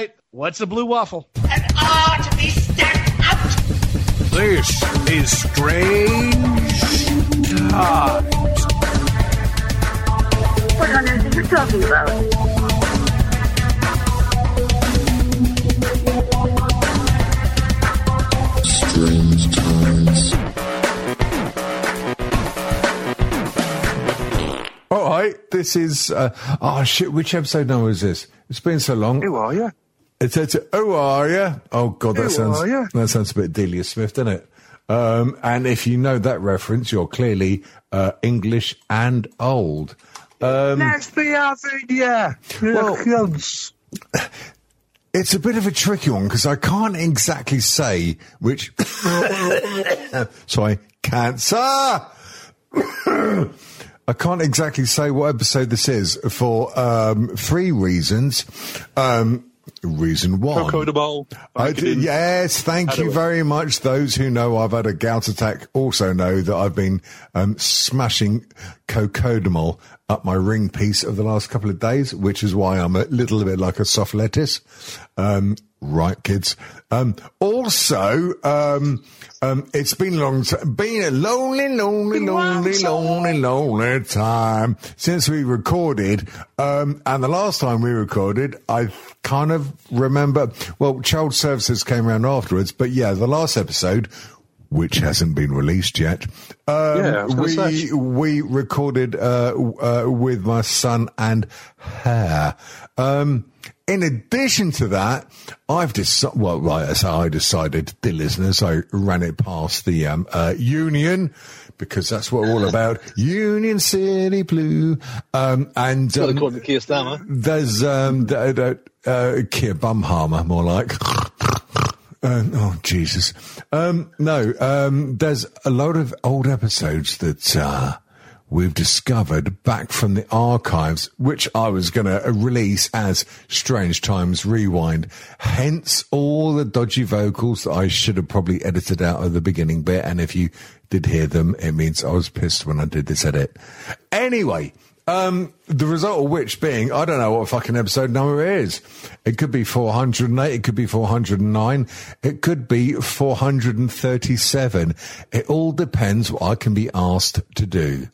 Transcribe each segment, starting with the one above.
right. What's a blue waffle? And are to be stacked out. This is Strange Times. What on earth are you talking about? Strange times. All right, this is. Uh, oh shit! Which episode number is this? It's been so long. Who are you? It's, it's oh are you? Oh god, that Who sounds that sounds a bit Delia Smith, doesn't it? Um, and if you know that reference, you're clearly uh, English and old. Um, Let's be having you. Well- It's a bit of a tricky one because I can't exactly say which. Sorry, cancer. I can't exactly say what episode this is for um, three reasons. Um, reason one. Cocoa de Bowl. I do, yes, thank you very much. Those who know I've had a gout attack also know that I've been um, smashing cocodamol up my ring piece of the last couple of days, which is why I'm a little bit like a soft lettuce. Um, right, kids. Um, also, um, um, it's been a long time, been a lonely, lonely, lonely, lonely, lonely time since we recorded. Um, and the last time we recorded, I kind of remember, well, Child Services came around afterwards, but yeah, the last episode, which hasn't been released yet. Um, Yeah, I was gonna we say. we recorded uh, uh, with my son and her. Um, in addition to that, I've decided. Well, right, so I decided, dear listeners, I ran it past the um, uh, union because that's what we're all about. Union City Blue, um, and um, according to Keir Starmer. there's um, the, the, uh, Keir Bumhammer, more like. Uh, oh Jesus! Um, no, um, there's a lot of old episodes that uh, we've discovered back from the archives, which I was going to release as Strange Times Rewind. Hence all the dodgy vocals that I should have probably edited out of the beginning bit. And if you did hear them, it means I was pissed when I did this edit. Anyway. Um, the result of which being, I don't know what fucking episode number it is. It could be 408, it could be 409, it could be 437. It all depends what I can be asked to do.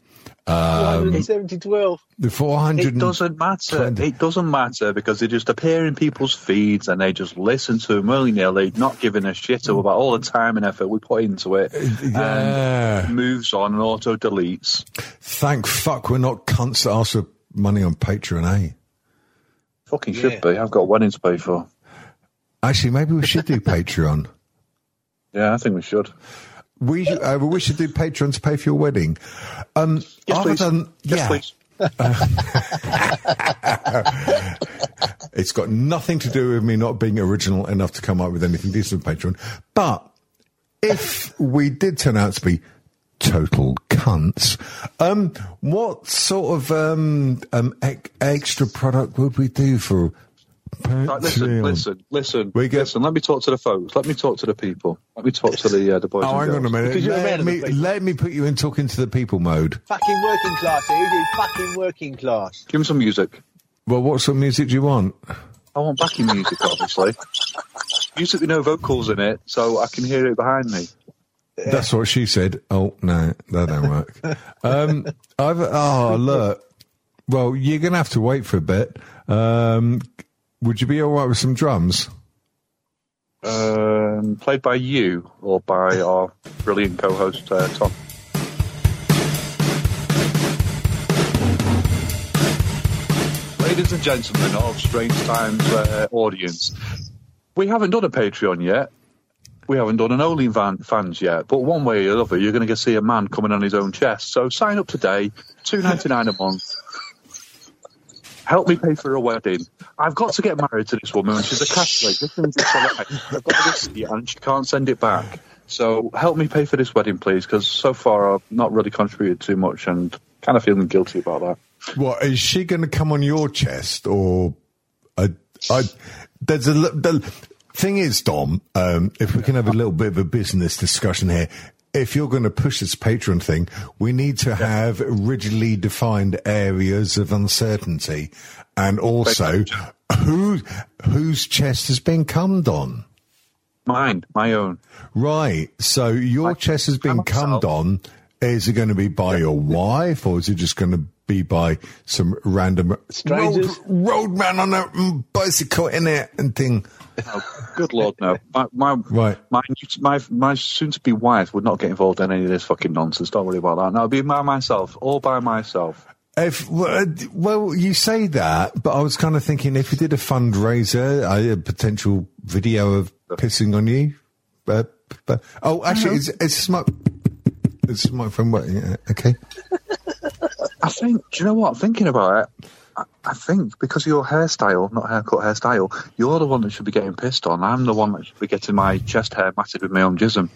Um, 170 12. the 400. It doesn't matter. It doesn't matter because they just appear in people's feeds and they just listen to them willy nilly, not giving a shit about all the time and effort we put into it. Yeah. And moves on and auto deletes. Thank fuck we're not cunts that ask for money on Patreon, eh? Fucking should be. I've got a wedding to pay for. Actually, maybe we should do Patreon. Yeah, I think we should. We uh, we should do Patreon to pay for your wedding. Um, Yes, please. than Yes, yeah, please. It's got nothing to do with me not being original enough to come up with anything decent on Patreon. But if we did turn out to be total cunts, um, what sort of um, um, ec- extra product would we do for Right, listen, Patreon? listen, listen, We get- listen. Let me talk to the folks. Let me talk to the people. Let me talk to the uh, the boys. Oh, and hang on a girls. minute. Because you're a Let me, let me put you in talking to the people mode. Fucking working class. It is fucking working class. Give me some music. Well, what sort of music do you want? I want backing music, obviously. music with no vocals in it, so I can hear it behind me. That's what she said. Oh no, that don't work. um, I've oh look. Well, you're gonna have to wait for a bit. Um, would you be all right with some drums? Um, played by you or by our brilliant co-host uh, Tom. Ladies and gentlemen of Strange Times uh, audience, we haven't done a Patreon yet. We haven't done an OnlyFans yet, but one way or another, you're going to see a man coming on his own chest. So sign up today, two ninety nine a month. Help me pay for a wedding. I've got to get married to this woman. She's a Catholic. This right. I've got to and she can't send it back. So help me pay for this wedding, please, because so far I've not really contributed too much and kind of feeling guilty about that. What is she going to come on your chest or? I, I, there's a the thing is, Dom. Um, if we can have a little bit of a business discussion here, if you're going to push this patron thing, we need to have rigidly defined areas of uncertainty, and also who whose chest has been cummed on. Mine, my own. Right. So your chest has been cummed on. Is it going to be by your wife, or is it just going to be by some random Strangers? road, roadman on a bicycle in it and thing? Oh, good lord, no. My my Right. my my, my soon to be wife would not get involved in any of this fucking nonsense. Don't worry about that. No, I'll be by myself, all by myself. If well, well, you say that, but I was kind of thinking if you did a fundraiser, a, a potential video of pissing on you. Uh, but oh, actually, it's it's smoke. It's my friend. What? Yeah, okay. I think. Do you know what? Thinking about it, I, I think because of your hairstyle, not haircut, hairstyle, you're the one that should be getting pissed on. I'm the one that should be getting my chest hair matted with my own jism.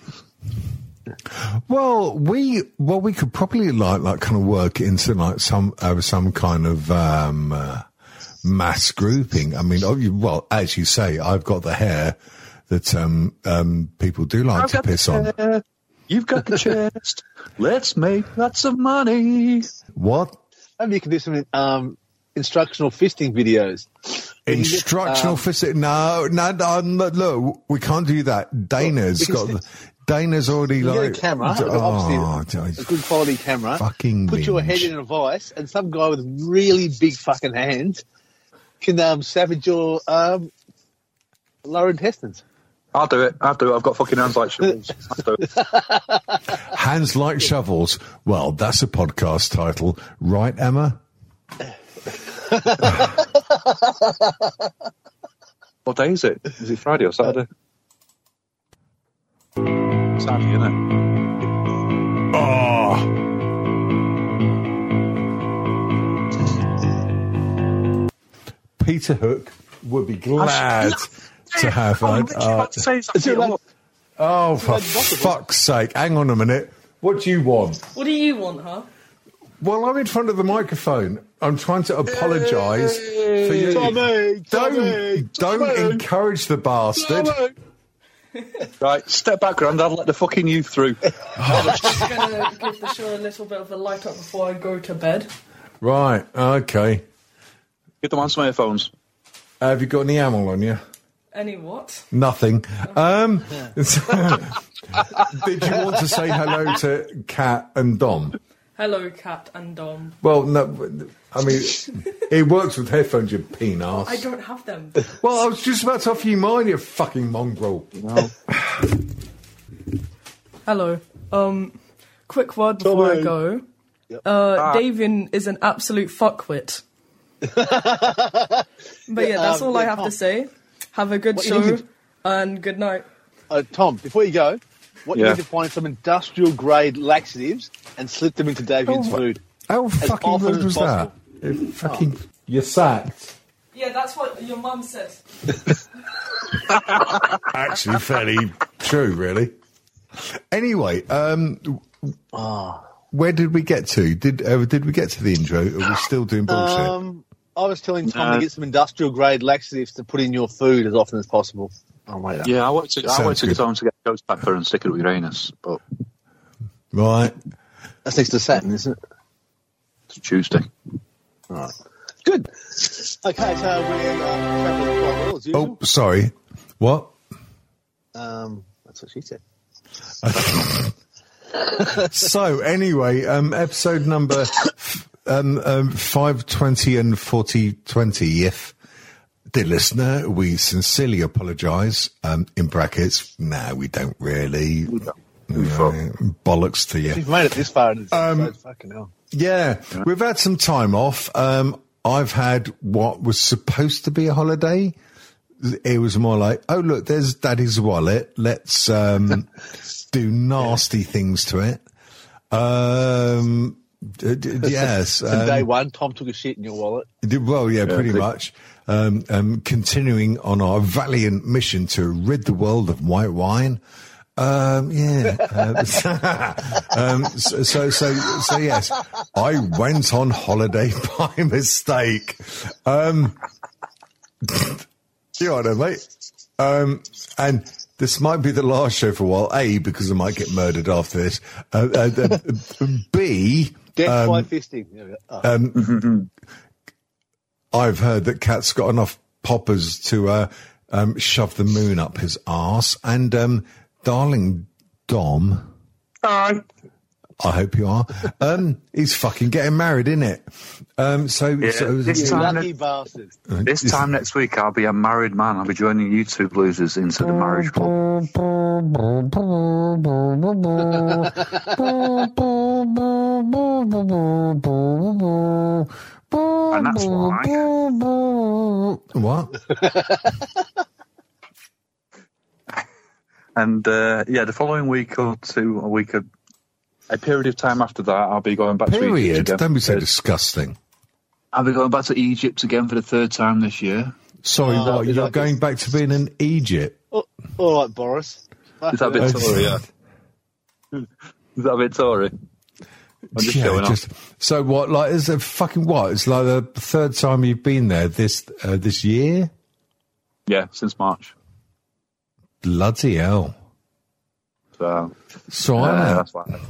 Well, we well we could probably like like kind of work into like some uh, some kind of um, uh, mass grouping. I mean, oh, well, as you say, I've got the hair that um, um, people do like I've to piss on. You've got the chest. Let's make lots of money. What Maybe you can do some um, instructional fisting videos. You can get, instructional um, physics? No, no, no, no, look, we can't do that. Dana's got. the- Dana's already like get a camera, Oh, obviously a good quality camera. Fucking put your head in a vice, and some guy with really big fucking hands can um, savage your um, lower intestines. I'll do it. I'll do it. I've got fucking hands like shovels. I'll do it. Hands like shovels. Well, that's a podcast title, right, Emma? What day is it? Is it Friday or Saturday? Saturday, isn't it? Oh. Peter Hook would be glad to have Oh, I'm that. literally Uh, about to say something. like- oh, for fuck's sake. Hang on a minute. What do you want? What do you want, huh? Well, I'm in front of the microphone. I'm trying to apologise for you. Tommy, don't Tommy, don't Tommy. encourage the bastard. Right, step back, Grandad. Let the fucking youth through. I'm just gonna give the show a little bit of a light up before I go to bed. Right. Okay. Get them on some earphones. Have you got any ammo on you? Any what? Nothing. Um, did you want to say hello to Cat and Dom? Hello, Cat and Dom. Well, no. I mean, it works with headphones, you penis. I don't have them. Well, I was just about to offer you mine, you fucking mongrel. Hello. Um, quick word before I Tommy. go. Uh, Davian is an absolute fuckwit. but yeah, that's um, all I yeah, have to say. Have a good What show to- and good night. Uh, Tom, before you go, what you need to find some industrial grade laxatives and slip them into Davian's Oh, food. How fucking often rude as was that? possible. It fucking, you're sacked. Yeah, that's what your mum said. Actually, fairly true, really. Anyway, um, where did we get to? Did uh, did we get to the intro? Are we still doing bullshit? Um, I was telling Tom No. to get some industrial grade laxatives to put in your food as often as possible. Oh, wait. Yeah, I want to. I Sounds to good. get on to get Ghost Pepper and stick it with Uranus, but right. That's next to Saturn, isn't it? it's Tuesday. Right. Good. Okay, so we're um, traveling quite well as usual. Oh, sorry. What? Um, that's what she said. So anyway, um, episode number um, um, five twenty and forty twenty. If dear listener, we sincerely apologise. Um, in brackets, no, we don't really. No, bollocks to you. We've made it this far Um, fucking hell. Yeah, we've had some time off. Um, I've had what was supposed to be a holiday. It was more like, oh look, there's Daddy's wallet. Let's um, do nasty things to it. Um, d- d- yes. So um, day one, Tom took a shit in your wallet. did- Well, yeah, pretty much. Um, um, continuing on our valiant mission to rid the world of white wine. Um, yeah. Uh, um, so, so, so, so, yes, I went on holiday by mistake. Um, you know what I mean, mate? Um, and this might be the last show for a while. A, because I might get murdered after this. Uh, uh, uh, B, Death um, by fisting. There we go. Oh. um, I've heard that Cat's got enough poppers to uh, um, shove the moon up his arse. And um, darling Dom, Hi. I hope you are. Um, he's fucking getting married, isn't it? Um, so, Yeah, so this time- lucky bastard. This time next week, I'll be a married man. I'll be joining YouTube losers into the marriage club. And that's why. what? And uh, yeah, the following week or two, a week, of, a period of time after that, I'll be going back to Egypt Period. again. Don't be so disgusting. I'll be going back to Egypt again for the third time this year. Sorry, Oh, what? is You're that- going back to being in Egypt? Oh, all right, Boris. Is that a bit Uh, Tory? Yeah. Is that a bit Tory? Just showing so what? Like, is it fucking what? It's like the third time you've been there this uh, this year. Yeah, since March. Bloody hell! So So uh, I that's why.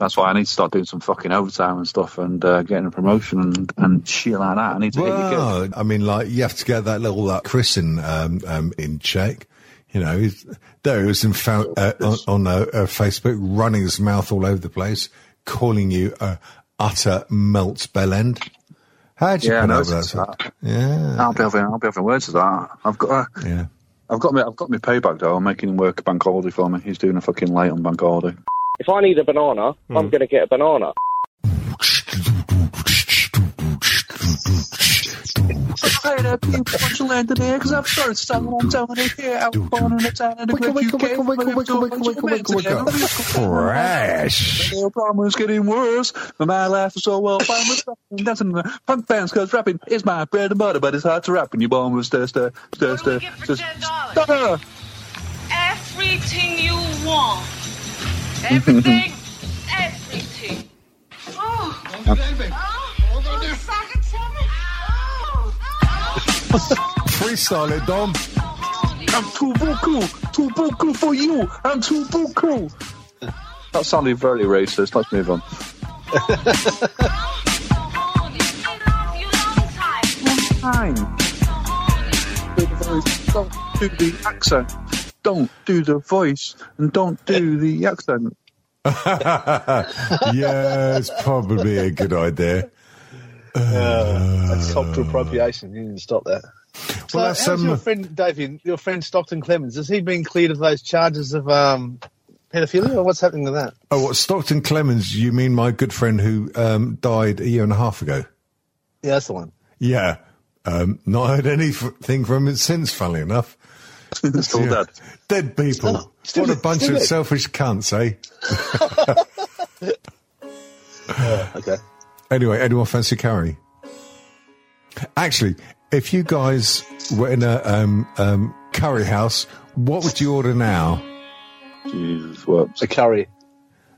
That's why I need to start doing some fucking overtime and stuff, and uh, getting a promotion and, and shit like that. I need to well, I mean, like you have to get that little uh, Chris in um, um, in check. You know, he's, there he was in uh, on, on uh, uh, Facebook, running his mouth all over the place, calling you a utter melt bell end. How'd you Yeah, I put that? that. Yeah, I'll be having I'll be having words of that. I've got uh, yeah. I've got me I've got my payback though. I'm making him work a bank holiday for me. He's doing a fucking late on bank holiday. If I need a banana, I'm going to get a banana. Hey there, people, bunch of land today, because I've started selling on town here. I was born in a town in the Wicka, great wicka, UK. Fresh. The problem is getting worse. But my life is so well fine with rapping, dancing in the punk bands, because rapping is my bread and butter, but it's hard to rap when you're born with stir, stir, stir, What do we stir, get for stir, $10? stir. Everything you want. Everything. Everything. Oh. Oh. Oh, Freestyle it, Dom. I'm too buku, too buku for you. I'm too buku. That sounded very racist. Let's move on. Fine. Do the voice. Don't do the accent. Don't do the voice, and don't do the accent. yeah, it's probably a good idea. That's cultural appropriation. You need to stop that. So, Well, that's, how's um, your friend, Davey, your friend Stockton Clemens? Has he been cleared of those charges of um, pedophilia, or what's happening with that? Oh, what, Stockton Clemens, you mean my good friend who um, died a year and a half ago? Yeah, that's the one. Yeah. Um, not heard anything from him since, funnily enough. Still Yeah. dead. Dead people. Still- still what a bunch still of dead. selfish cunts, eh? Okay. Anyway, anyone fancy curry? Actually, if you guys were in a um, um, curry house, what would you order now? Jesus, what? A curry.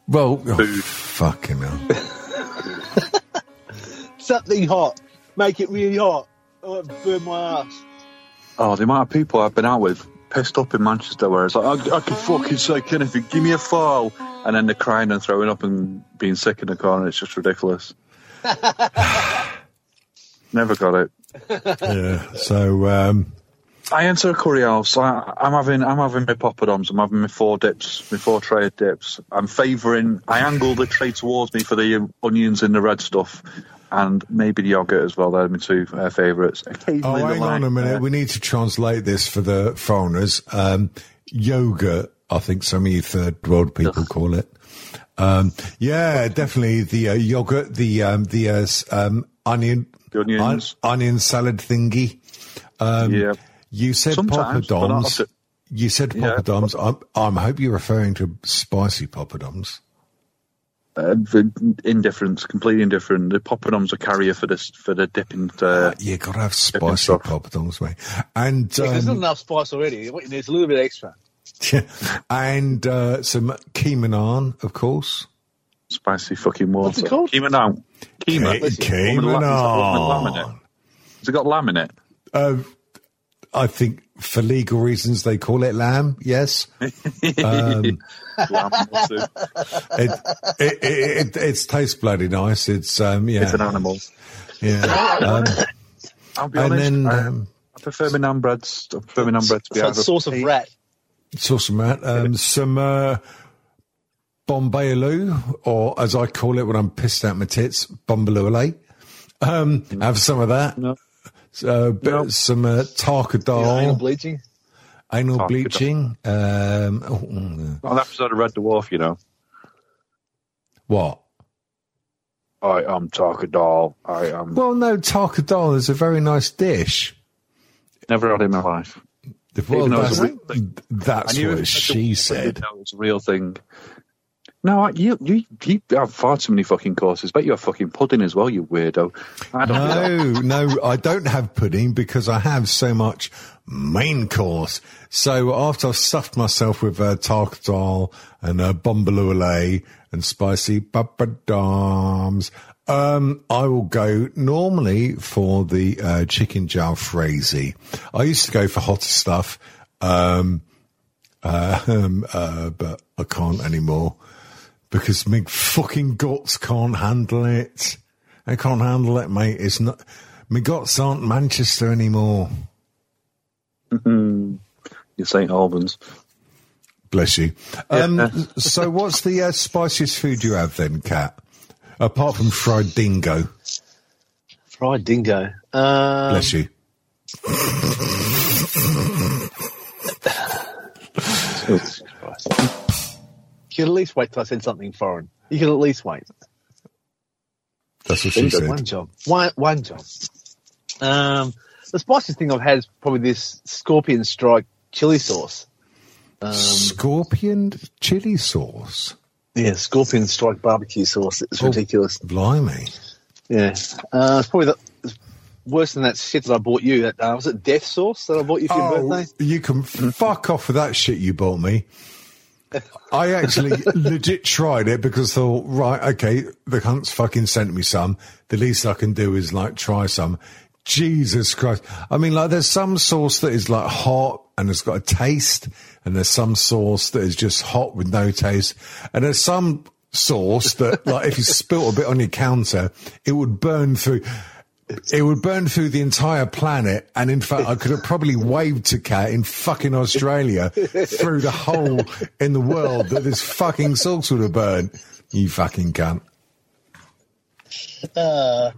Well, oh, Food. fucking hell. Something hot. Make it really hot. Oh, it burn my ass. Oh, the amount of people I've been out with pissed up in Manchester where it's like, I, I could fucking say anything, give me a phaal. And then they're crying and throwing up and being sick in the corner. It's just ridiculous. Never got it. Yeah. So, um, I enter a curry house. I, I'm having, I'm having my poppadoms. I'm having my four dips, my four tray of dips. I'm favouring. I angle the tray towards me for the onions and the red stuff, and maybe the yogurt as well. They're my two uh, favourites. oh, Occasionally, the hang on a minute. uh, We need to translate this for the foreigners. Um, yogurt, I think some of you third world people call it. Um, yeah, definitely the uh, yogurt, the um, the uh, um, onion, onions. on- onion salad thingy. Um, yeah. You said Sometimes, poppadoms. often. You said Yeah. poppadoms. I'm, I'm, I hope you're referring to spicy poppadoms. Uh, v- indifferent, completely indifferent. The poppadoms are carrier for this for the dipping. Uh, You gotta have spicy stuff. poppadoms, mate. And Yeah, 'cause there's not um, enough spice already. What you need is a little bit extra. And uh, some keema naan, of course. spicy fucking water. What's it called? Keema now. Keema. Ke- One Keemanan. Has it got lamb in it? Has got lamb in it? Uh, I think for legal reasons they call it lamb. Yes, um, Lamb or two. it, it, it, it it tastes bloody nice. It's um, yeah, It's an animal. yeah. Um, I'll be and honest. then I, um, I prefer my naan breads. I prefer my naan bread to be So either it's sauce of pea- rat. Sauce and rat, um, some uh, Bombay Aloo, or as I call it when I'm pissed out my tits, Bombaloo Um, have some of that. No. Uh, bit, No. Some uh, tarka You know, anal bleaching. anal Tarka bleaching. Um, oh, mm, An episode of Red Dwarf, you know. what? I am Tarkadal. I am. Well, no, tarka dal is a very nice dish. Never had in my life. Well, Even that's, a that's what she said. it was a real thing. No, I- you, you you have far too many fucking courses. Bet you have fucking pudding as well, you weirdo. I don't No, no, I don't have pudding because I have so much main course. So after I've stuffed myself with uh, tarka dal and uh, bombaloo and spicy poppadoms, um, I will go normally for the uh, chicken jalfrezi. I used to go for hotter stuff, um, uh, um, uh, but I can't anymore because my fucking guts can't handle it. I can't handle it, mate. It's not. My guts aren't Manchester anymore. You're St Albans. Bless you. Um, Yeah. so, what's the uh, spiciest food you have then, Kat? Apart from fried dingo. Fried dingo. Um, Bless you. Jesus Christ. You can at least wait till I said something foreign. You can at least wait. That's what she said. One job. One one job. Um, the spiciest thing I've had is probably this scorpion strike chili sauce. Um, Scorpion chili sauce. Yeah, scorpion strike barbecue sauce. It's Oh. ridiculous. Blimey. Yeah, uh, it's probably the it's worse than that shit that I bought you. That uh, was it death sauce that I bought you for your Oh, birthday. you can fuck off with that shit you bought me. I actually legit tried it because I thought, right, okay, the cunt's fucking sent me some. The least I can do is like try some. Jesus Christ. I mean, like there's some sauce that is like hot and it's got a taste and there's some sauce that is just hot with no taste. And there's some sauce that like if you spilt a bit on your counter, it would burn through. It would burn through the entire planet, and in fact, I could have probably waved to Cat in fucking Australia through the hole in the world that this fucking sauce would have burned. You fucking cunt.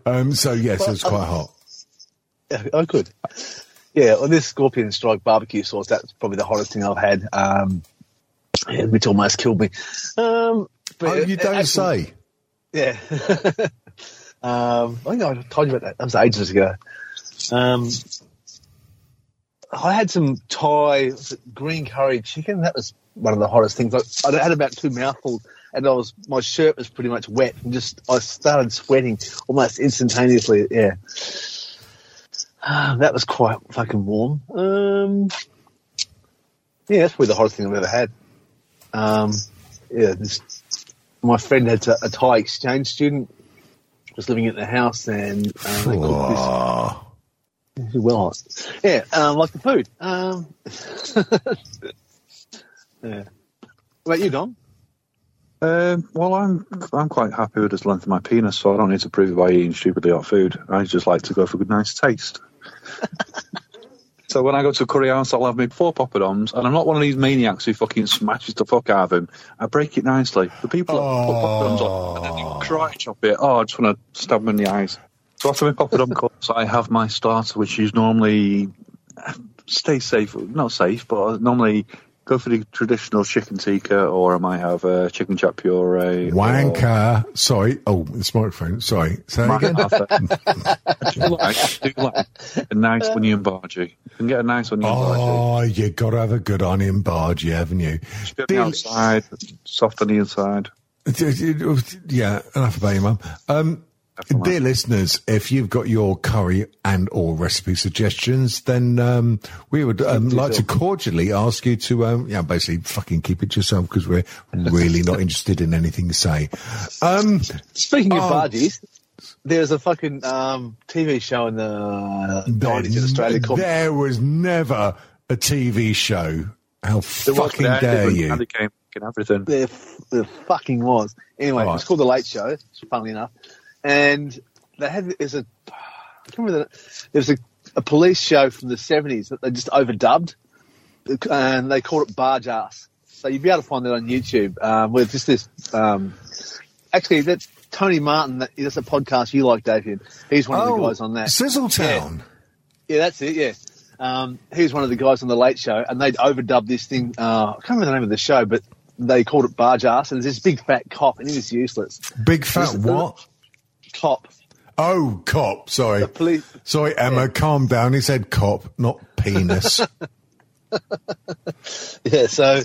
Um, so yes, it was quite hot. Yeah, could. Yeah, on this scorpion strike barbecue sauce, that's probably the hottest thing I've had. Um, which almost killed me. Um, but Oh, you don't actually- say. Yeah. um, I think I told you about that. That was ages ago. Um, I had some Thai green curry chicken. That was one of the hottest things. I, I had about two mouthfuls, and I was my shirt was pretty much wet, and just I started sweating almost instantaneously. Yeah, That was quite fucking warm. Um, yeah, that's probably the hottest thing I've ever had. Um, yeah, this, my friend had a, a Thai exchange student was living at the house, and uh, they cooked this well, yeah, um, like the food. Um, yeah. What about you, Dom? Um, well, I'm I'm quite happy with the length of my penis, so I don't need to prove it by eating stupidly hot food. I just like to go for a good, nice taste. so when I go to a curry house, I'll have me four poppadoms, and I'm not one of these maniacs who fucking smashes the fuck out of them. I break it nicely. The people that put poppadoms on and then they karate chop it, oh, I just want to stab them in the eyes. So after my poppadom course, I have my starter, which is normally uh, stay safe, not safe, but normally go for the traditional chicken tikka, or I might have a chicken chaat puri. or- wanker. Sorry. Oh, it's microphone. Sorry. Say might again. have a, I do like, like a nice uh, onion bhaji. You can get a nice onion oh, bhaji. Oh, you got to have a good onion barge, haven't you? Just bit on the outside, soft on the inside. Yeah, enough about your mum. Um, Dear listeners, if you've got your curry and or recipe suggestions, then um, we would um, like to cordially ask you to, um, yeah, basically fucking keep it to yourself because we're really not interested in anything to say. Um, Speaking of Oh. bargees, there's a fucking um, TV show in the uh, 90s in Australia called. There was never a TV show. How There fucking there, dare and you? The game and everything. There, there fucking was. Anyway, Right. it's called The Late Show, funnily enough. And they had, there's a, I can't remember that, there's a, a police show from the 70s that they just overdubbed and they called it Bargearse. So you'd be able to find that on YouTube um, with just this, um, actually, that's Tony Martin, that, that's a podcast you like, David. He's one of the guys on that. Sizzletown. Yeah, that's it. Yeah, um, he was one of the guys on the Late Show, and they'd overdubbed this thing. Uh, I can't remember the name of the show, but they called it Bargearse, and there's this big fat cop, and he was useless. Big fat what? Cop. Oh, cop. Sorry. The police. Sorry, Emma, calm down. He said cop, not penis. Yeah, so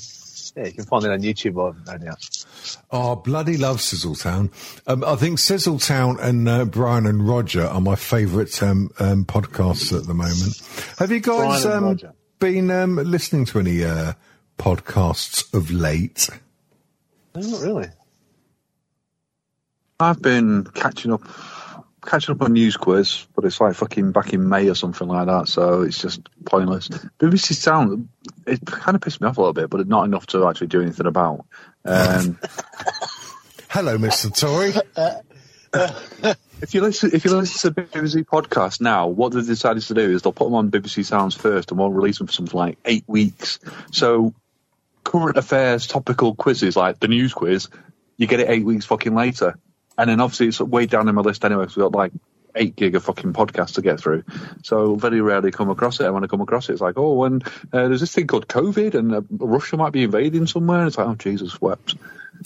yeah, you can find it on YouTube I've no doubt. oh, bloody love Sizzletown. Um, I think Sizzletown and uh, Brian and Roger are my favourite um, um, podcasts at the moment. Have you guys um, been um, listening to any uh, podcasts of late? No, not really. I've been catching up, catching up on News Quiz, but it's like fucking back in May or something like that, so it's just pointless. BBC Sound, it kind of pissed me off a little bit, but not enough to actually do anything about. Um, Hello, Mr. Tory. if you listen, if you listen to BBC podcast now, what they've decided to do is they'll put them on BBC Sounds first, and won't release them for something like eight weeks. So current affairs topical quizzes like the news quiz, you get it eight weeks fucking later. And then obviously it's way down in my list anyway because we've got like eight gig of fucking podcasts to get through. So very rarely come across it. And when I come across it, it's like, oh, and uh, there's this thing called COVID and uh, Russia might be invading somewhere. And it's like, oh, Jesus wept.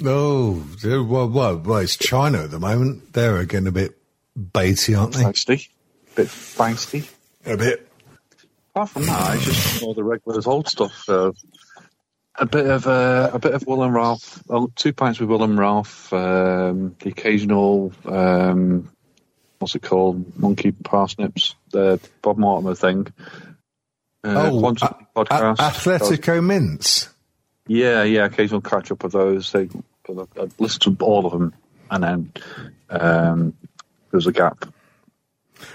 Oh, well, well, well, it's China at the moment. They're getting a bit baity, aren't they? Feisty. Bit feisty. A bit. Apart from that, it's just all the regular old stuff. Uh, a bit of uh, a bit of Will and Ralph, oh, two pints with Will and Ralph, um, the occasional um, what's it called, monkey parsnips, the Bob Mortimer thing. Uh, Oh, Quantum a- a- podcast. Athletico Mince. Yeah, yeah, occasional catch up of those. They, I listened to all of them, and then um, there was a gap.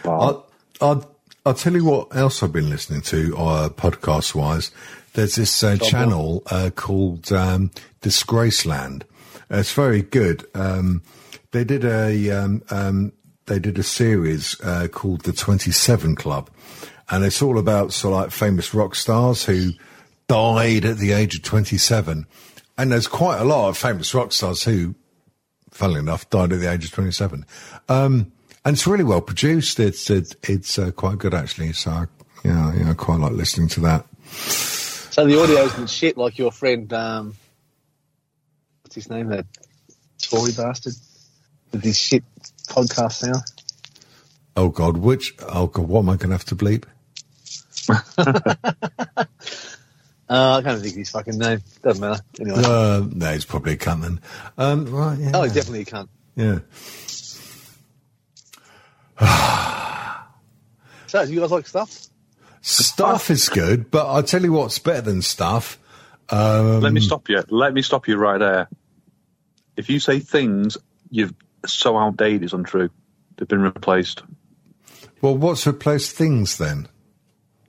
Wow. I'll, I'll, I'll tell you what else I've been listening to, uh, podcast wise. There's this uh, channel uh, called um, Disgraceland. It's very good. Um, they did a um, um, they did a series uh, called the Twenty Seven Club, and it's all about sort of like famous rock stars who died at the age of twenty seven. And there's quite a lot of famous rock stars who funnily enough, died at the age of 27. Um, and it's really well produced. It's it, it's uh, quite good actually. So I, yeah, yeah, I quite like listening to that. So the audio isn't shit like your friend, um, what's his name, that Tory bastard with his shit podcast now. Oh God, which oh God, what am I going to have to bleep? Uh, I can't think of his fucking name. Doesn't matter. Anyway. Uh, no, he's probably a cunt then. Um, right, yeah, Oh, he's definitely a cunt. yeah. So, you guys like stuff? Stuff is good, but I'll tell you what's better than stuff. Um, Let me stop you. Let me stop you right there. If you say things you've so outdated is untrue, they've been replaced. Well, what's replaced things then?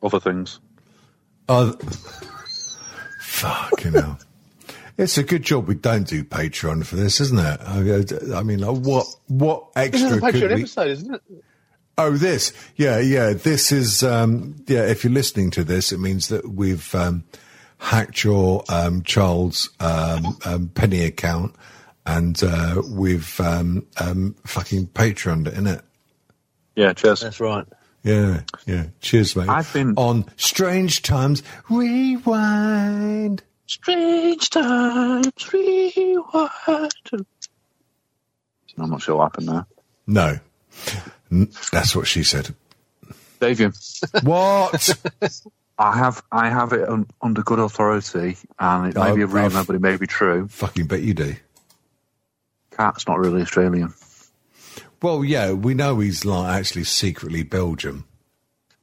Other things. Oh, fucking hell. It's a good job we don't do Patreon for this, isn't it? I, I mean, like, what what This is extra a could Patreon we? episode, isn't it? Oh, this, yeah, yeah. This is, um, yeah. If you're listening to this, it means that we've um, hacked your um, child's um, um, penny account, and uh, we've um, um, fucking Patreoned it, innit? Yeah, cheers. That's right. Yeah, yeah. Cheers, mate. I've been- on Strange Times Rewind. Strange times, rewind. I'm not sure what happened there. No, that's what she said. Davian, What? I have I have it un, under good authority, and it may Oh, be a rumour, I've- but it may be true. fucking bet you do. Cat's not really Australian. Well, yeah, we know he's like actually secretly Belgium.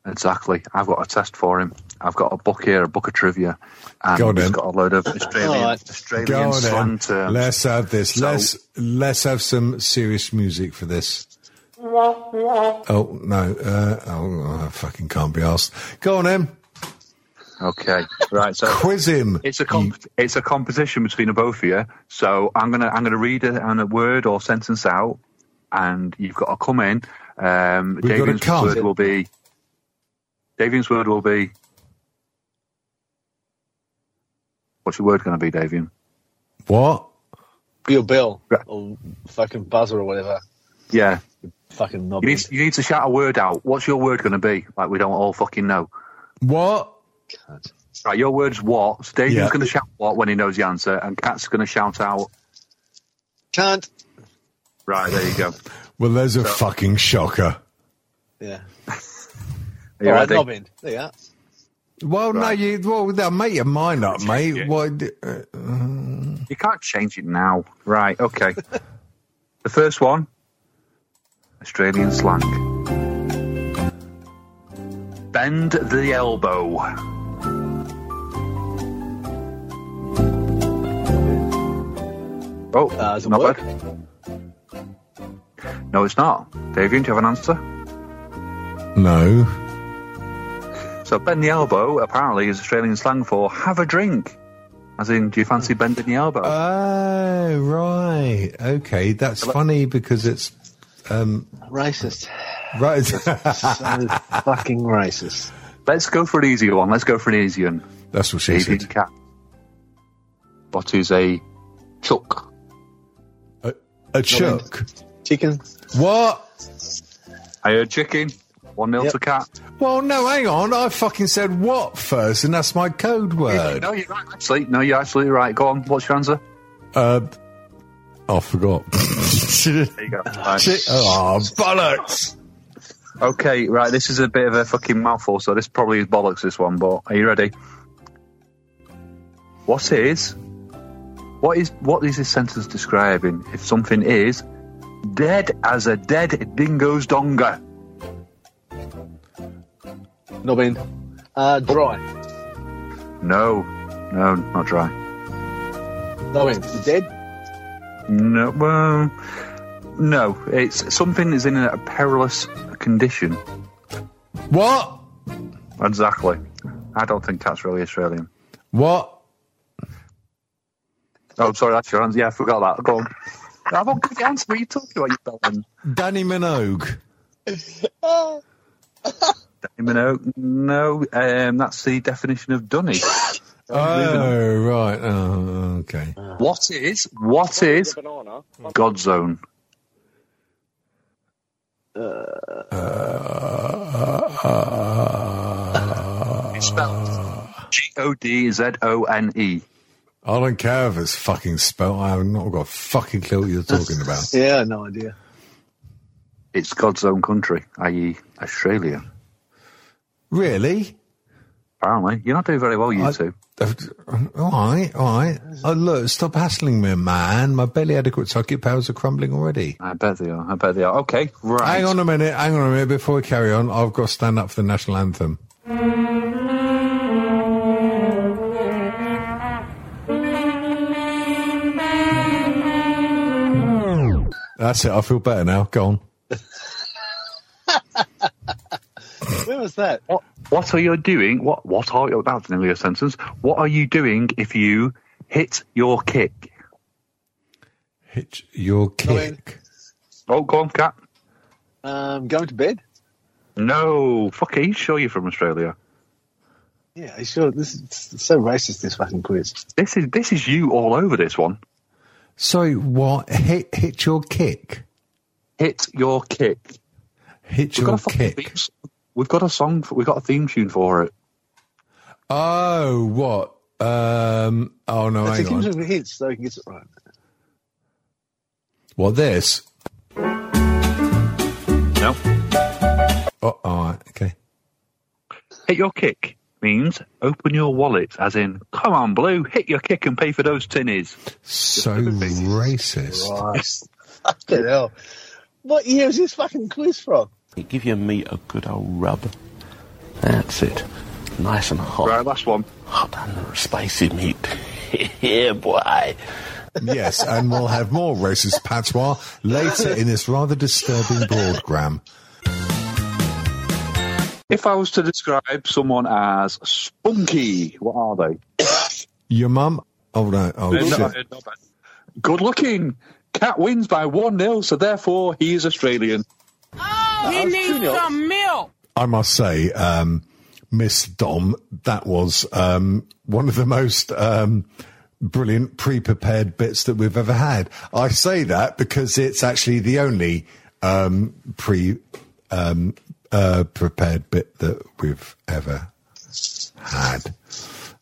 Exactly. I've got a test for him. I've got a book here, a book of trivia, and Go on he's then. got a load of Australian, Alright. Go Australian slang terms. Let's have this. So- let's let's have some serious music for this. Oh no! Uh, oh, I fucking can't be asked. Go on, Em. Okay, right. So Quiz him. it's a comp- it's a competition between the both of you. So I'm gonna I'm gonna read a, a word or sentence out, and you've got to come in. Um, We've got to come. word will be. Davian's word will be. What's your word going to be, Davian? What? Your bill Right. or fucking buzzer or whatever. Yeah, Fucking you need you need to shout a word out. What's your word going to be? Like we don't all fucking know. What? Cunt. Right, your word's what. So Davian's Yeah. going to shout what when he knows the answer, and Kat's going to shout out. Can't. Right, there you go. Well, there's a fucking shocker. Yeah. Are you All right, ready? knobbing. There you are. Well, no, Right. you. Well, now make your mind up, mate. it. What? Uh, You can't change it now. Right, okay. the first one Australian slang. Bend the elbow. Oh, Uh, does it not work? bad. No, it's not. Davian, do you have an answer? no. So, bend the elbow apparently is Australian slang for have a drink. As in, do you fancy bending the elbow? Oh, right. Okay, that's funny because it's um Racist. right. So fucking racist. Let's go for an easy one. Let's go for an easy one. that's what she Davian said. cat. What is a chuck? A, a chuck. Chicken. What? I heard chicken. One nil Yep. to cat. Well, no, hang on. I fucking said what first, and that's my code word. No, you're right. Actually, no, you're absolutely right. Go on. What's your answer? Uh, I forgot. There you go. Right. Oh, bollocks. Okay, right. This is a bit of a fucking mouthful, so this probably is bollocks. This one, but are you ready? What is? What is? What is this sentence describing? If something is dead as a dead dingo's donga. Knobbing. Uh, dry. No, no, not dry. Knobbing. Dead. No, well, no. It's something is in a perilous condition. What? Exactly. I don't think that's really Australian. What? Oh, sorry, that's your answer. Yeah, I forgot that. Go on. I won't give the answer. What are you talking about, you bellman? Dannii Minogue. Minogue? No, um, that's the definition of dunny. Oh, right. Oh, okay. What is, what is Banana. God Zone? It's spelled G-O-D-Z-O-N-E. I don't care if it's fucking spelt. I have not got a fucking clue what you're talking about. Yeah, no idea. It's God's own country, i.e. Australia. Really? Apparently. You're not doing very well, you I- two. Uh, All right, all right. Oh, look, stop hassling me, man. My belly adequate socket powers are crumbling already. I bet they are. I bet they are. Okay, right. Hang on a minute, hang on a minute. Before we carry on, I've got to stand up for the national anthem. That's it. I feel better now. Go on. When was that? What, what are you doing? What what are you that's nearly a sentence. What are you doing if you hit your kick? Hit your kick. Oh, go on, cat. Um, going to bed? No, fuck it. Sure, you're from Australia. Yeah, I sure. This is it's so racist. This fucking quiz. This is this is you all over this one. So what? Hit, hit your kick. Hit your kick. Hit We've got your a fucking kick. theme s- We've got a song. For, we've got a theme tune for it. Oh, what? Um. Oh no, Let's hang give on. him some hints so he can get it right. What this? No. Oh, all right. Okay. Hit your kick means open your wallet, as in, come on, Blue, hit your kick and pay for those tinnies. So racist. Christ. Fucking hell. What year is this fucking quiz from? Give your meat a good old rub. That's it. Nice and hot. Right, last one. Hot and spicy meat. yeah, boy. yes, and we'll have more racist patois later in this rather disturbing broadgram. If I was to describe someone as spunky, what are they? Your mum? Oh no! Oh No, shit! no, no, Good looking. Cat wins by 1 0, so therefore he is Australian. Oh, He needs some milk. I must say, um, Miss Dom, that was um, one of the most um, brilliant pre-prepared bits that we've ever had. I say that because it's actually the only um, pre um, uh, prepared bit that we've ever had.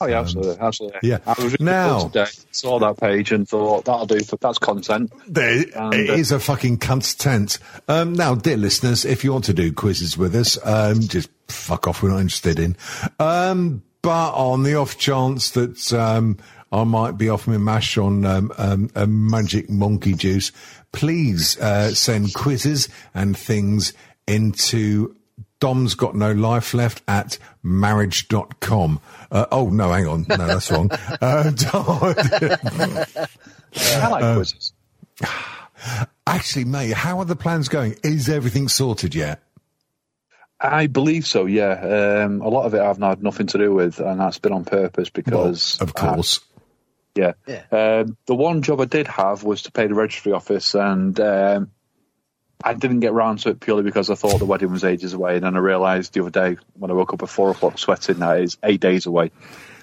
Oh, yeah, absolutely. absolutely. yeah. I was reading Now- today, saw that page and thought, that'll do, for, that's content. There, And, it uh, is a fucking cunt's tent. Um, now, dear listeners, if you want to do quizzes with us, um, just fuck off. We're not interested in. Um, but on the off chance that um, I might be off my mash on um, um, a magic monkey juice, please uh, send quizzes and things into Dom's got no life left at marriage.com. Uh, oh, no, hang on. No, that's wrong. Uh, I like quizzes. Actually, mate, how are the plans going? Is everything sorted yet? I believe so, yeah. Um, a lot of it I've had nothing to do with, and that's been on purpose because. of course. yeah. Yeah. Um, the one job I did have was to pay the registry office, and um, I didn't get round to it purely because I thought the wedding was ages away. And then I realised the other day when I woke up at four o'clock sweating that is eight days away.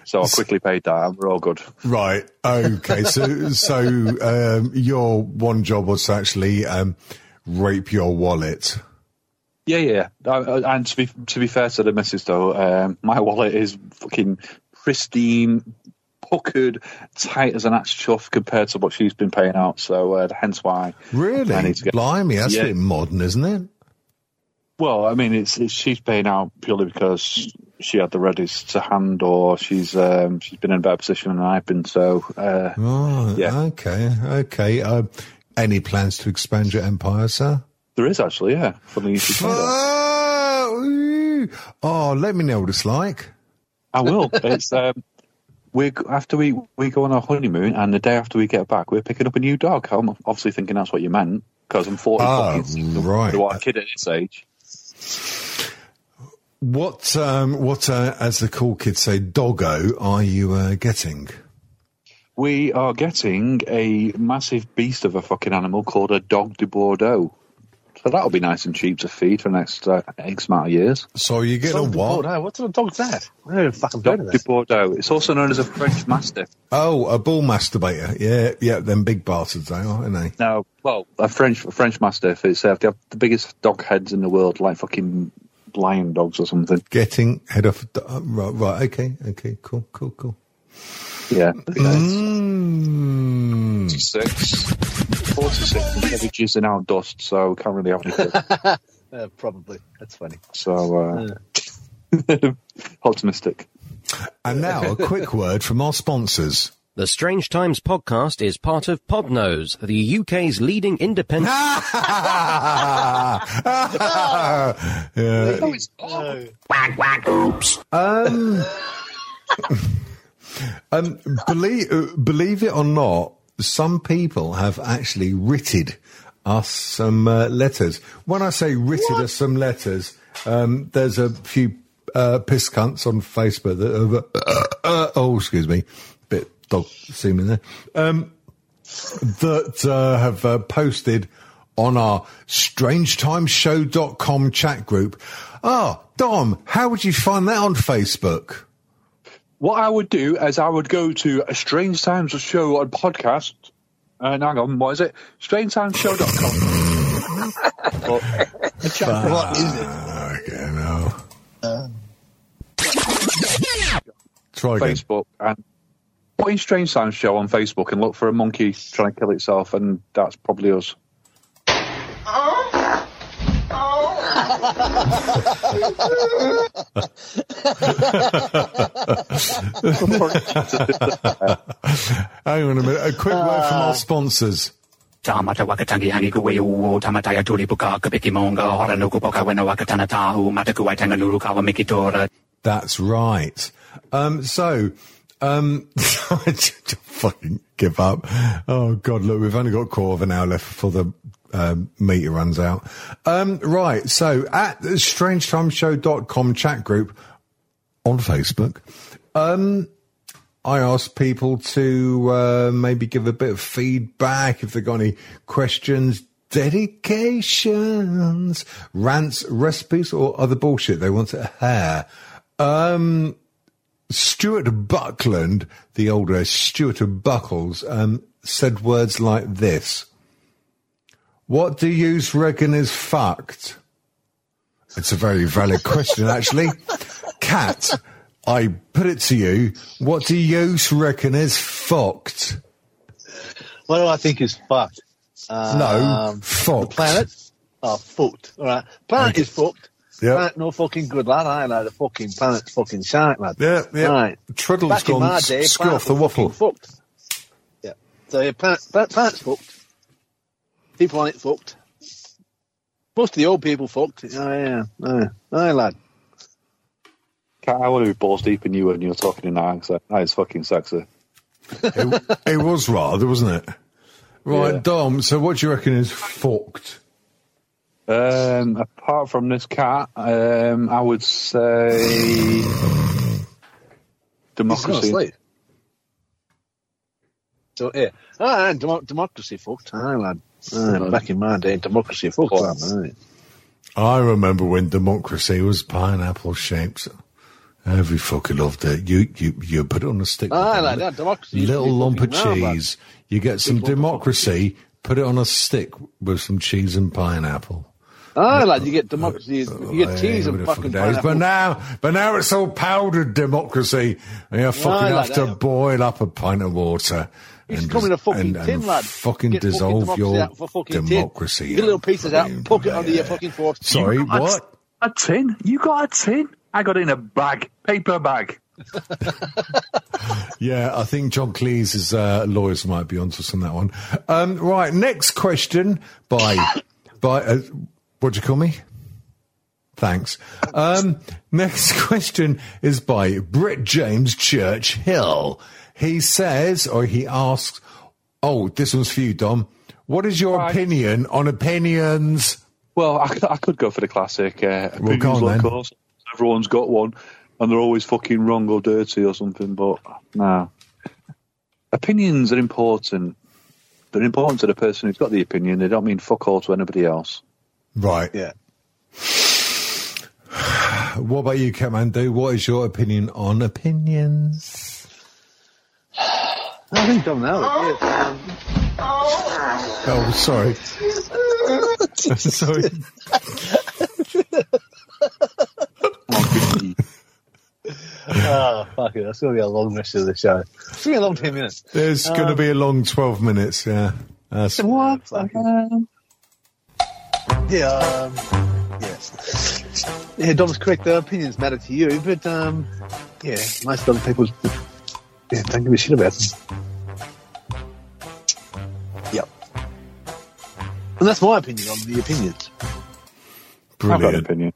So I quickly paid that, and we're all good. Right. Okay. so, so um, your one job was to actually um, rape your wallet. Yeah, yeah. And to be to be fair to the missus though, um, my wallet is fucking pristine, puckered, tight as an axe chuff compared to what she's been paying out. So uh, hence why. Really? I need to get- Blimey, that's Yeah. a bit modern, isn't it? Well, I mean, it's, it's she's paying out purely because she had the readies to hand, or she's um, she's been in a better position than I've been. So uh, Oh, Yeah. okay. Okay. Uh, any plans to expand your empire, sir? there is actually, yeah. Funny you should say. Oh, oh, let me know what it's like. I will. It's um, we after we we go on our honeymoon, and the day after we get back, we're picking up a new dog. I'm obviously thinking that's what you meant because I'm 40. Ah, fucking- right. What a kid at this age. What, um, what, uh, as the cool kids say, doggo are you uh, getting? We are getting a massive beast of a fucking animal called a Dogue de Bordeaux. So that'll be nice and cheap to feed for the next uh, X amount of years. So you get a Dog what? Bordeaux. What sort of dog's that? I never fucking heard Dog de this. Bordeaux. It's also known as a French Mastiff. Oh, a bull masturbator. Yeah, yeah, them big bastards, they are, aren't they? No, well, a French a French Mastiff. It's uh, they have the biggest dog heads in the world, like fucking lion dogs or something. Getting head off. Uh, right, right, okay, okay, cool, cool, cool. Yeah. Mm. 46. 46 and heavy jizzing out dust, so we can't really have any good. Uh, probably. That's funny. So, uh, optimistic. And now a quick word from our sponsors. The Strange Times podcast is part of Podnose, the UK's leading independent. Yeah. Um, um, believe, uh, believe it or not, some people have actually writted us some uh, letters. When I say written us some letters, um, there's a few uh, piss cunts on Facebook that have, uh, uh, oh, excuse me, bit dog semen there, um, that uh, have uh, posted on our strangetimeshow.com chat group. Ah, Dom, how would you find that on Facebook? What I would do is I would go to a Strange Times show on podcast. And hang on, what is it? StrangeTimesShow.com. But the chat- What is it? Okay, no. Try again. Facebook and put in Strange Times Show on Facebook and look for a monkey trying to kill itself, and that's probably us. Oh. Oh. Hang on a minute. A quick word from our sponsors. Tamata wakatangi hangi kuwe tamataya kapiki monga nuku poka wena wakatana tahu kawa mikitora. That's right. Um, so, um, fucking give up. Oh God, look, we've only got a quarter of an hour left for the um, meter runs out. Um, right. So at the strangetimeshow.com chat group on Facebook, um, I asked people to uh, maybe give a bit of feedback if they've got any questions, dedications, rants, recipes, or other bullshit they want to hear. Um, Stuart Buckland, the older Stuart of Buckles, um, said words like this. What do you reckon is fucked? It's a very valid question, actually. Cat, I put it to you. What do you reckon is fucked? What do I think is fucked? No, Um, fucked. The planet? Oh, fucked. All right. Planet is fucked. Yep. Planet no fucking good, lad. I know the fucking planet's fucking shite, lad. Yeah, yeah. Right. Truddle's Back in gone my day, screw off the waffle. Fucked. Yeah. So planet, planet, planet's fucked. People on it fucked. Most of the old people fucked. Oh yeah. Oh, oh lad. I want to be balls deep in you when you're talking in that accent. That is fucking sexy. it, it was rather, wasn't it? Right, Yeah. Dom. So, what do you reckon is fucked? Um, apart from this cat, um, I would say He's gone democracy. Asleep. So yeah. Ah, demo- democracy fucked. Ah, lad. Ah, back in my day, democracy fucked, lad. Aye. I remember when democracy was pineapple shaped. Every fucker loved it. You you you put it on a stick. Ah, with like that. Democracy. little lump of fucking round, cheese. You get some democracy. Put it on a stick with some cheese and pineapple. Ah, lad, you get democracy. You get cheese and fucking fuck it is. pineapple. But now, but now it's all powdered democracy. And you fucking like have to that. boil up a pint of water. Used to and come in a fucking and- tin, and lad. Fucking Get fucking dissolve democracy your out of a tin. democracy. Get little pieces out, poke it under your fucking fork. Sorry, You got a- what? A tin? You got a tin? I got it in a bag, paper bag. Yeah, I think John Cleese's uh, lawyers might be onto us on that one. Um, right, next question by by uh, what do you call me? Thanks. Um, next question is by Britt James Church Hill. He says, or he asks, "Oh, this one's for you, Dom. What is your Right. opinion on opinions?" Well, I, I could go for the classic. Uh, Well, go on, of then. course. Everyone's got one, and they're always fucking wrong or dirty or something. But no, opinions are important. They're important to the person who's got the opinion. They don't mean fuck all to anybody else. Right. Yeah. What about you, Kathmandu? What is your opinion on opinions? I think now. it is. Um, Oh, sorry. sorry. oh, fuck it. That's going to be a long rest of the show. It's going to be a long 10 minutes. There's going to Um, be a long 12 minutes, yeah. That's, What? Yeah, um, yes. Yeah, Dom's correct. The opinions matter to you, but um, yeah, most other people yeah, don't give a shit about them. Yep. And that's my opinion on the opinions. Brilliant. I've got an brilliant. opinion.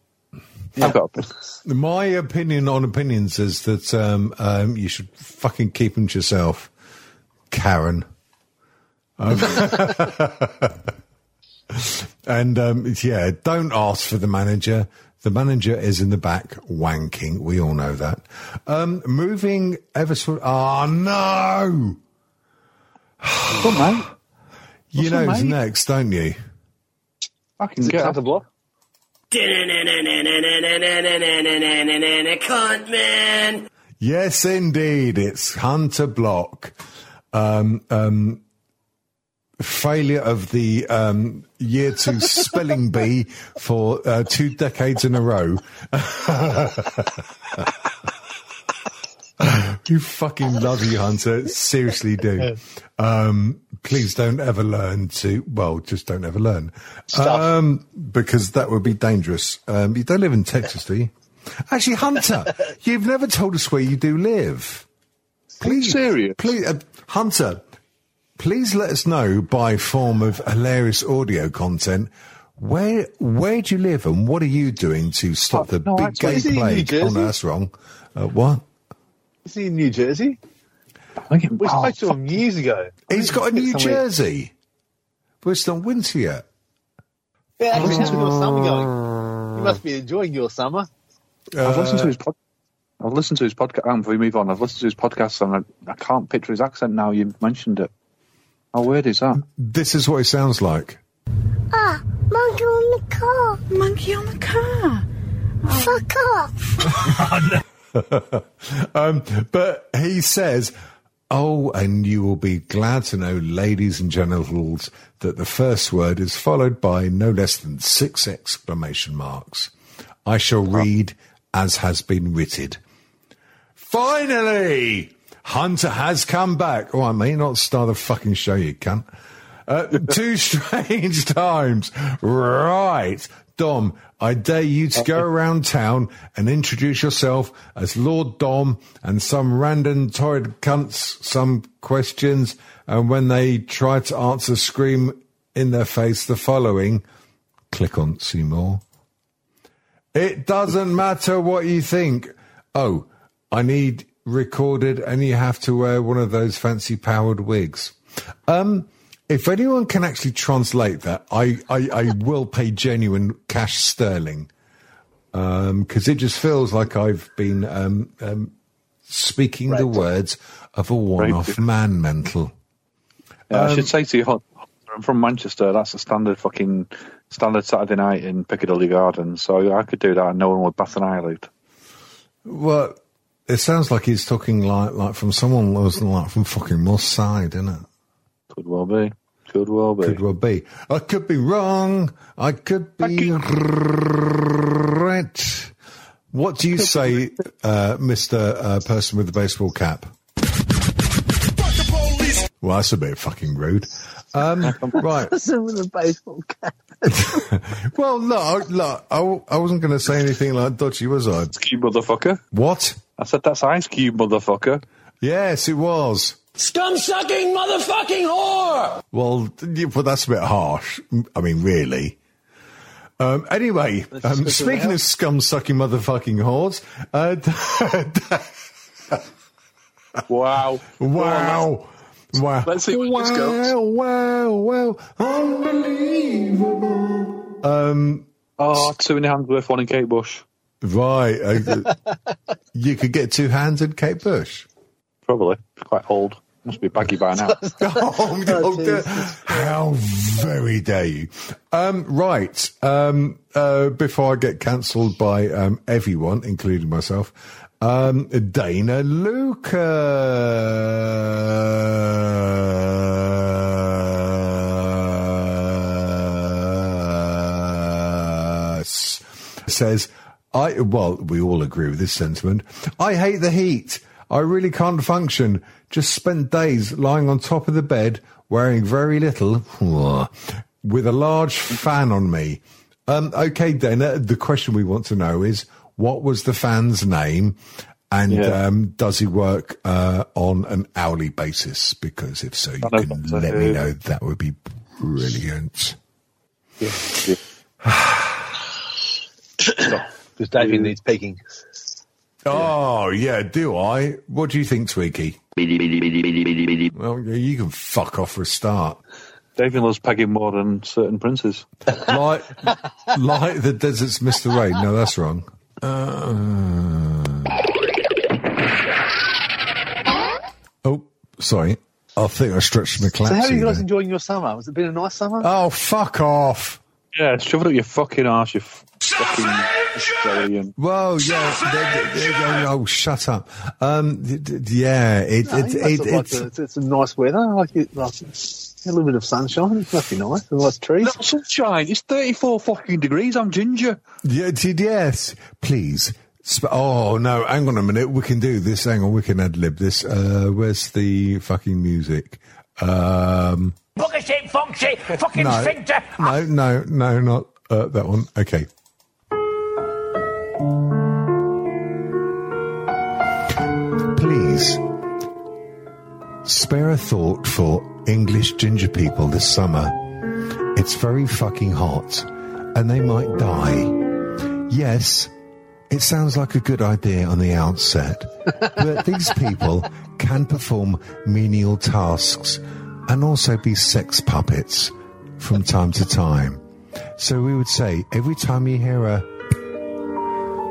I've got an opinion. My opinion on opinions is that um, um, you should fucking keep them to yourself, Karen. Um, and um, yeah, don't ask for the manager. The manager is in the back wanking. We all know that. Um, moving ever so. Oh no! Come on, mate. You What's know wrong, who's mate? next, don't you? I can Is it get counter block? Cunt man. Yes, indeed. It's Hunter Block. Um, um, failure of the um, year two spelling bee for uh, two decades in a row. you fucking love you, Hunter. Seriously do. Um, please don't ever learn to, well, just don't ever learn. Um, because that would be dangerous. Um, you don't live in Texas, do you? Actually, Hunter, you've never told us where you do live. Please, serious? Please, uh, Hunter, please let us know by form of hilarious audio content where where do you live and what are you doing to stop the no, big actually, gay is he in New plague? Oh, Jersey? no, that's wrong. Uh, what? Is he in New Jersey? We spoke to him years ago. He's got a New Somewhere- Jersey. But it's not winter yet. Yeah, how's your summer going? You must be enjoying your summer. I've listened Uh, to his pod- I've listened to his podcast. Um, before we move on, I've listened to his podcast and I, I can't picture his accent now. You mentioned it. How weird is that? This is what it sounds like. Ah, monkey on the car. Monkey on the car. Fuck off. um, but he says, Oh, and you will be glad to know, ladies and genitals, that the first word is followed by no less than six exclamation marks. I shall read as has been written. Finally! Hunter has come back. Oh, I may not start the fucking show, you cunt. Uh, two strange times. Right. Dom, I dare you to go around town and introduce yourself as Lord Dom and some random torrid cunts some questions. And when they try to answer, scream in their face the following. Click on see more. It doesn't matter what you think. Oh, I need recorded and you have to wear one of those fancy powered wigs. Um, if anyone can actually translate that, I, I, I will pay genuine cash sterling. Um, cause it just feels like I've been, um, um, speaking the words of a one-off man mental. Yeah, I Um, should say to you, I'm from Manchester. That's a standard fucking standard Saturday night in Piccadilly Gardens. So I could do that, and no one would bat an eyelid. Well, it sounds like he's talking like, like from someone who was like from fucking Moss side, isn't it? Could well be. Could well be. Could well be. I could be wrong. I could be right. What do you say, uh, Mr. Uh, person with the baseball cap? Well, that's a bit fucking rude. Um, right. Person with a baseball cap. Well, look, look, I, I wasn't going to say anything like dodgy, was I? You motherfucker. What? I said that's Ice Cube, motherfucker. Yes, it was. Scum sucking motherfucking whore! Well, yeah, but that's a bit harsh. I mean, really. Um, anyway, um, speaking of scum sucking motherfucking whores, uh, Wow. wow. Wow. Let's see where wow, this goes. Wow, wow, unbelievable. Um, Oh, two in the hand worth one in Kate Bush. Right. Uh, you could get two hands in Kate Bush. Probably. Quite old. Must be baggy by now. oh, oh, dear. how very dare you? Um, right. Um, uh, before I get cancelled by um, everyone, including myself, um, Dana Lucas says, I, well, we all agree with this sentiment. I hate the heat. I really can't function. Just spent days lying on top of the bed, wearing very little, with a large fan on me. Um, okay, Dana, the question we want to know is, what was the fan's name? And Yeah. um, does he work uh, on an hourly basis? Because if so, you can let me uh, know. That would be brilliant. Because David needs peeking. Oh, yeah, do I? What do you think, Tweaky? Well, yeah, you can fuck off for a start. David loves pegging more than certain princes. Like, like the desert's Mr. Rain. No, that's wrong. Uh, oh, sorry. I think I stretched my So how are you guys enjoying your summer? Has it been a nice summer? oh, fuck off. Yeah, shove it up your fucking arse, you fucking Australian. Whoa, yeah. they- they- they- oh, shut up. Um, d- d- yeah, it, No, it, you it, must have liked it's, the- it's, it's some nice weather. Like, it, like a little bit of sunshine. It must be nice. And nice trees. Little sunshine, it's 34 fucking degrees, I'm ginger. Yeah, did yes, please. Oh no, hang on a minute. We can do this. Hang on, we can ad lib this. Uh, where's the fucking music? Um, Funk shit, fucking no, sphincter. no, no, no, not uh, that one. Okay. Please spare a thought for English ginger people this summer. It's very fucking hot, and they might die. Yes, It sounds like a good idea on the outset, but these people can perform menial tasks and also be sex puppets from time to time. So we would say every time you hear a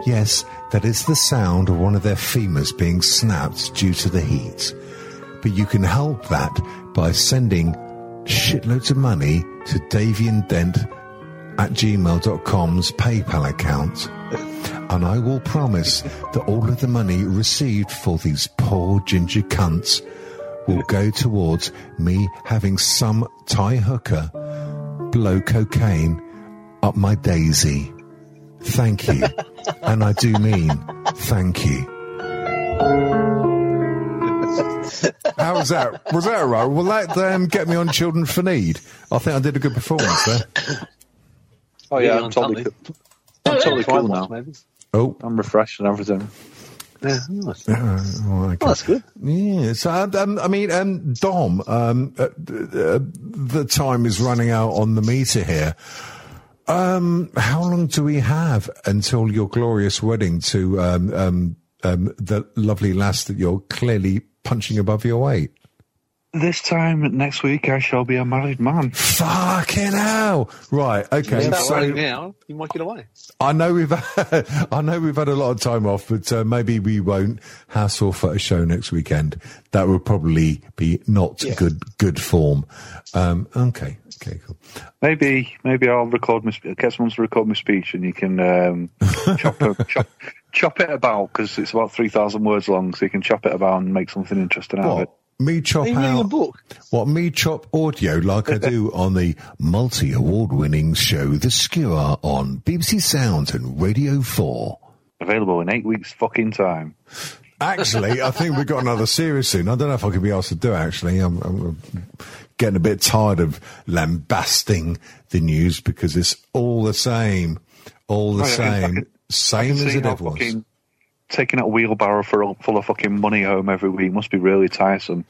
yes, that is the sound of one of their femurs being snapped due to the heat. But you can help that by sending shitloads of money to Davian Dent at gmail.com's PayPal account. And I will promise that all of the money received for these poor ginger cunts will go towards me having some Thai hooker blow cocaine up my daisy. Thank you. and I do mean thank you. How was that? Was that all right? Will that um, get me on Children for Need? I think I did a good performance there. Oh yeah, Yeah, I'm on totally, Sunday. I'm totally cool now. maybe. Oh, I'm refreshed and everything. Yeah, nice. Uh, okay. Oh, that's good. Yeah. So, um, I mean, um, Dom, um, uh, uh, the time is running out on the meter here. Um, how long do we have until your glorious wedding to um, um, um, the lovely lass that you're clearly punching above your weight? This time next week, I shall be a married man. Fucking hell! Right. Okay. Start so running now, you might get away. I know we've had, I know we've had a lot of time off, but uh, maybe we won't hassle for a show next weekend. That would probably be not Yeah. good good form. Um, okay, okay, cool. Maybe, maybe I'll record my sp- get someone to record my speech, and you can um, chop, it, chop chop it about because it's about three thousand words long, so you can chop it about and make something interesting out of it. What me chop Are you reading a out? book? What me chop audio like I do on the multi award winning show The Skewer on BBC Sounds and Radio Four. Available in eight weeks' fucking time. Actually, I think we've got another series soon. I don't know if I could be asked to do it, actually. I'm, I'm getting a bit tired of lambasting the news because it's all the same. All the Oh, yeah, same. can- same as it how ever was. fucking taking a wheelbarrow for, full of fucking money home every week must be really tiresome.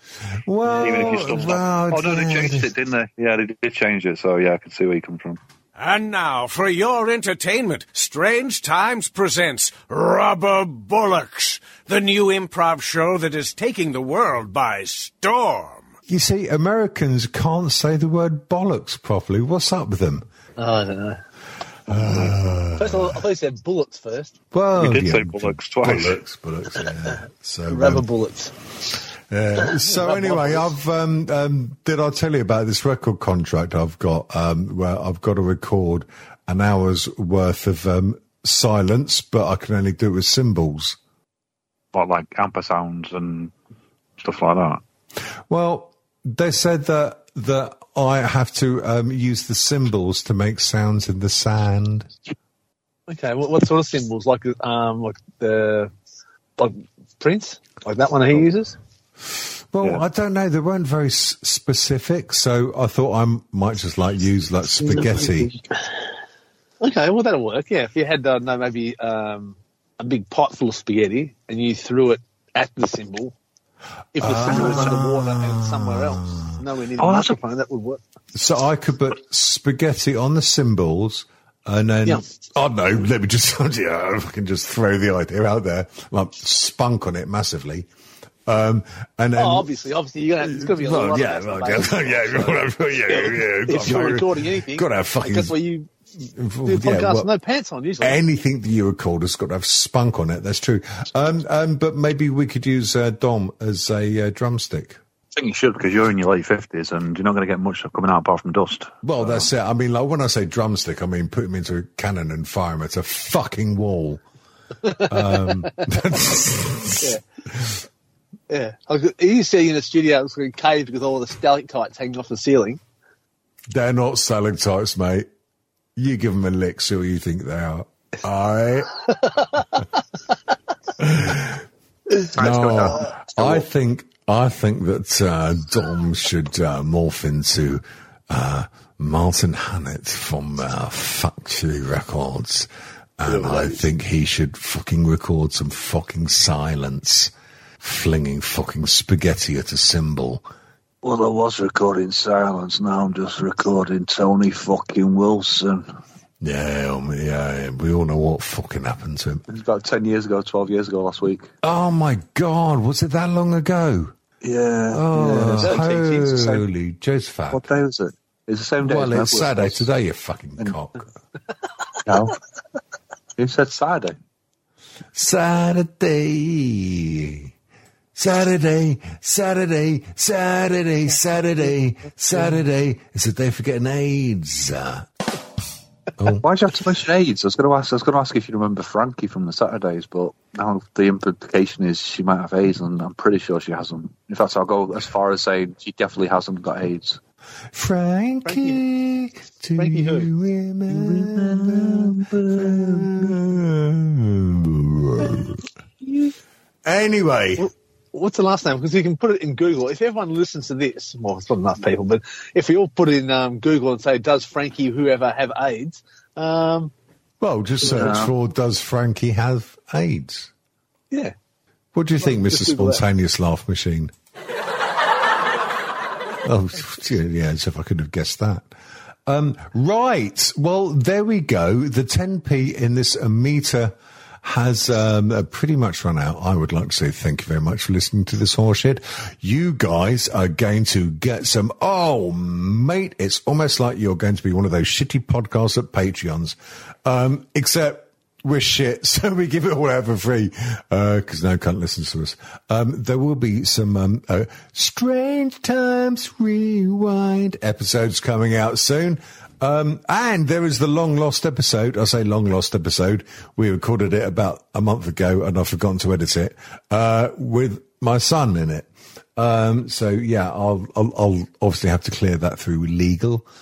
Well, Even if you still well, Oh no, they changed it, didn't they? Yeah, they did change it. So yeah, I can see where you come from. And now, for your entertainment, Strange Times presents Rubber Bullocks, the new improv show that is taking the world by storm. You see, Americans can't say the word bollocks properly. What's up with them? Oh, I don't know. First of all, I thought you said bullets first. Well, We did yeah, say bullocks twice. Bullocks, bullocks, yeah. So, Rubber um, bullets. Yeah. So anyway, I've um, um, did I tell you about this record contract I've got? Um, where I've got to record an hour's worth of um, silence, but I can only do it with cymbals. What like ampersands and stuff like that. Well, they said that that I have to um, use the cymbals to make sounds in the sand. Okay, what, what sort of symbols? Like, um, like the like Prince, like that one he uses. Well, Yeah. I don't know. They weren't very s- specific, so I thought I might just like use like spaghetti. Okay, well that'll work. Yeah, if you had uh, no maybe um, a big pot full of spaghetti and you threw it at the symbol, if the symbol was in underwater and somewhere else, nowhere near the Oh, that's a- microphone, that would work. So I could put spaghetti on the cymbals and then, Yeah. oh no, let me just, yeah, I can just throw the idea out there, like spunk on it massively. Um, and then, oh, obviously, obviously, you're gonna, it's going to be a well, lot yeah, of well, that yeah, yeah, yeah, yeah, yeah, If you're recording anything, got to have fucking, that's why you do yeah, well, no pants on usually. anything that you record has got to have spunk on it. That's true. Um, um, but maybe we could use uh, Dom as a uh, drumstick. I think you should because you're in your late fifties and you're not going to get much stuff coming out apart from dust. Well, that's it. I mean, like when I say drumstick, I mean put him into a cannon and fire him at a fucking wall. Um, yeah. Yeah, I was- you see in the studio, it's like a cave with all the stalactites hanging off the ceiling. They're not stalactites, mate. You give them a lick, see what you think they are. All right. no, I think I think that uh, Dom should uh, morph into uh, Martin Hannett from uh, Factory Records, and I think he should fucking record some fucking silence, flinging fucking spaghetti at a cymbal. Well, I was recording silence. Now I'm just recording Tony fucking Wilson. Yeah, um, yeah, we all know what fucking happened to him. It was about 10 years ago, 12 years ago last week. Oh my god, was it that long ago? Yeah. Oh, yeah. holy It's the same- Joseph. What day was it? It's the same day. Well, as it's Melbourne. Saturday today, you fucking cock. No. Who said Saturday? Saturday. Saturday, Saturday, Saturday, Saturday, Saturday. It's a day for getting AIDS. Uh, Oh. Why'd you have to mention AIDS? I was going to ask. I was going to ask if you remember Frankie from the Saturdays, but now the implication is she might have AIDS, and I'm pretty sure she hasn't. In fact, I'll go as far as saying she definitely hasn't got AIDS. Frankie, do you remember? Anyway. What's the last name? Because you can put it in Google. If everyone listens to this, well, it's not enough people, but if we all put it in um, Google and say, does Frankie whoever have AIDS? Um, Well, just search Yeah. for Does Frankie have AIDS? yeah. What do you think, Mr. Google that. Spontaneous Laugh Machine? oh, yeah, as if I could have guessed that. Um, right. Well, there we go. The 10p in this meter has um, uh, pretty much run out. I would like to say thank you very much for listening to this horseshit. You guys are going to get some. Oh, mate, it's almost like you're going to be one of those shitty podcasts at Patreons, um, except we're shit, so we give it all out for free because no cunt listens to us. Um, there will be some um, uh, Strange Times Rewind episodes coming out soon. Um, and there is the long lost episode. I say long lost episode. We recorded it about a month ago and I've forgotten to edit it, uh, with my son in it. Um, so yeah, I'll, I'll, I'll obviously have to clear that through legal.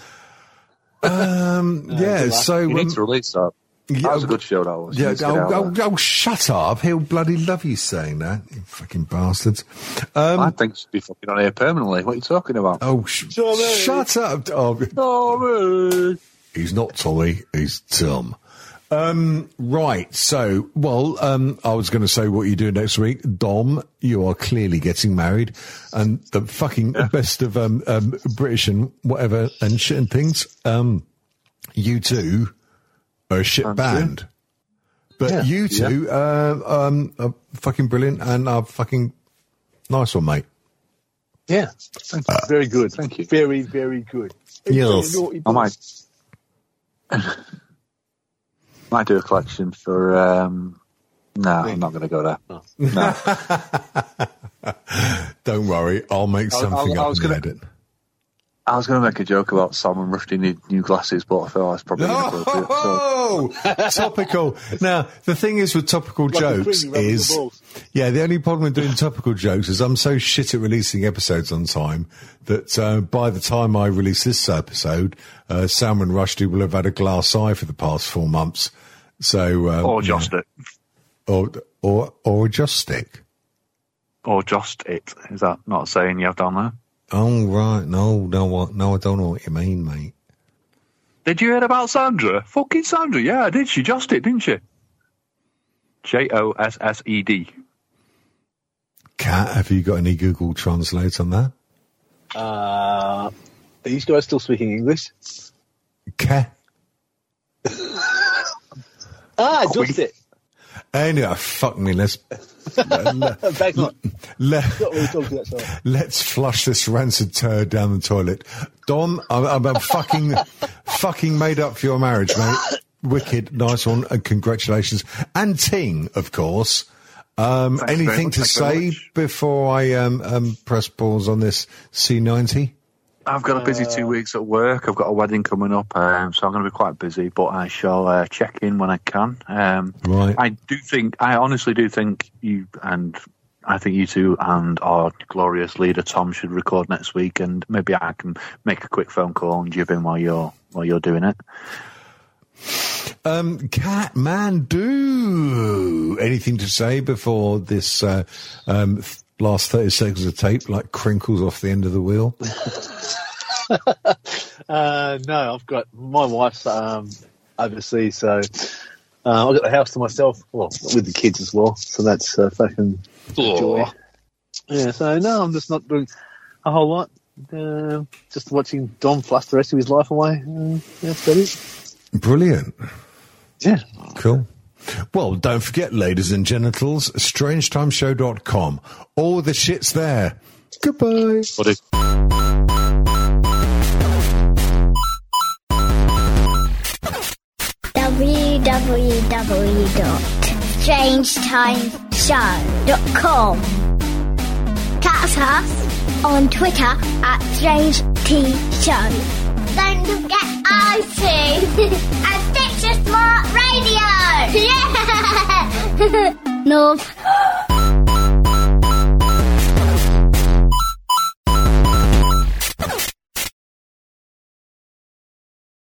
Um, yeah, so. you need um, to release that. That was a good show. That was. Yeah, need to get it oh, oh, oh, shut up. He'll bloody love you saying that, you fucking bastards. Um, I think you should be fucking on here permanently. What are you talking about? oh, sh- shut up. Oh, he's not Tommy, he's Tom. Um, right. So, well, um, I was going to say what you do next week. Dom, you are clearly getting married and the fucking best of, um, um, British and whatever and shit and things. Um, you two are a shit band. But Yeah. you two, uh, um, are fucking brilliant and are fucking nice one, mate. Yeah. thank you very good. Thank you. Very, very good. Yes. I might. might do a collection for. um No, I'm not going to go there. No. Don't worry, I'll make I- I- something I up was in the gonna- edit. I was going to make a joke about Salman Rushdie need new glasses, but I feel that's probably inappropriate. So. Oh, topical. Now, the thing is with topical Like jokes is, the yeah, the only problem with doing topical jokes is I'm so shit at releasing episodes on time that uh, by the time I release this episode, uh, Salman Rushdie will have had a glass eye for the past four months. So, um, Or just it. or or or just stick. Or just it. Is that not a saying you have down there? Oh right, no, no, what? No, I don't know what you mean, mate. Did you hear about Sandra? Fucking Sandra, yeah, I did. She just it, didn't she? J O S S E D. Cat, have you got any Google Translate on that? Uh, are these guys still speaking English? Cat. Ah, just it. Anyway, fuck me. Let's Back on. let, Not really talking that sorry. let's flush this rancid turd down the toilet. Dom, I'm, I'm I'm fucking fucking made up for your marriage, mate. Wicked, nice one, and congratulations. And Ting, of course. Um, anything to thanks say before I um, um, press pause on this C90? I've got a busy two weeks at work. I've got a wedding coming up, um, so I'm going to be quite busy. But I shall uh, check in when I can. Um, Right. I do think, I honestly do think you and I think you two and our glorious leader Tom should record next week, and maybe I can make a quick phone call and jib in while you're while you're doing it. Um, Catmandu. Anything to say before this uh, um, last 30 seconds of tape like crinkles off the end of the wheel? Uh, no, I've got my wife's um, overseas, so uh, I've got the house to myself. Well, with the kids as well, so that's uh, fucking joy. Yeah, so no, I'm just not doing a whole lot. Uh, just watching Dom flush the rest of his life away. Uh, that's about it. Brilliant. Yeah. Cool. Well, don't forget, ladies and genitals, strangetimeshow.com. All the shit's there. Goodbye. Buddy. www.strangetimeshow.com. Catch us on Twitter at Strange T Show. Don't forget iTunes and Stitcher Smart Radio. Yeah! no.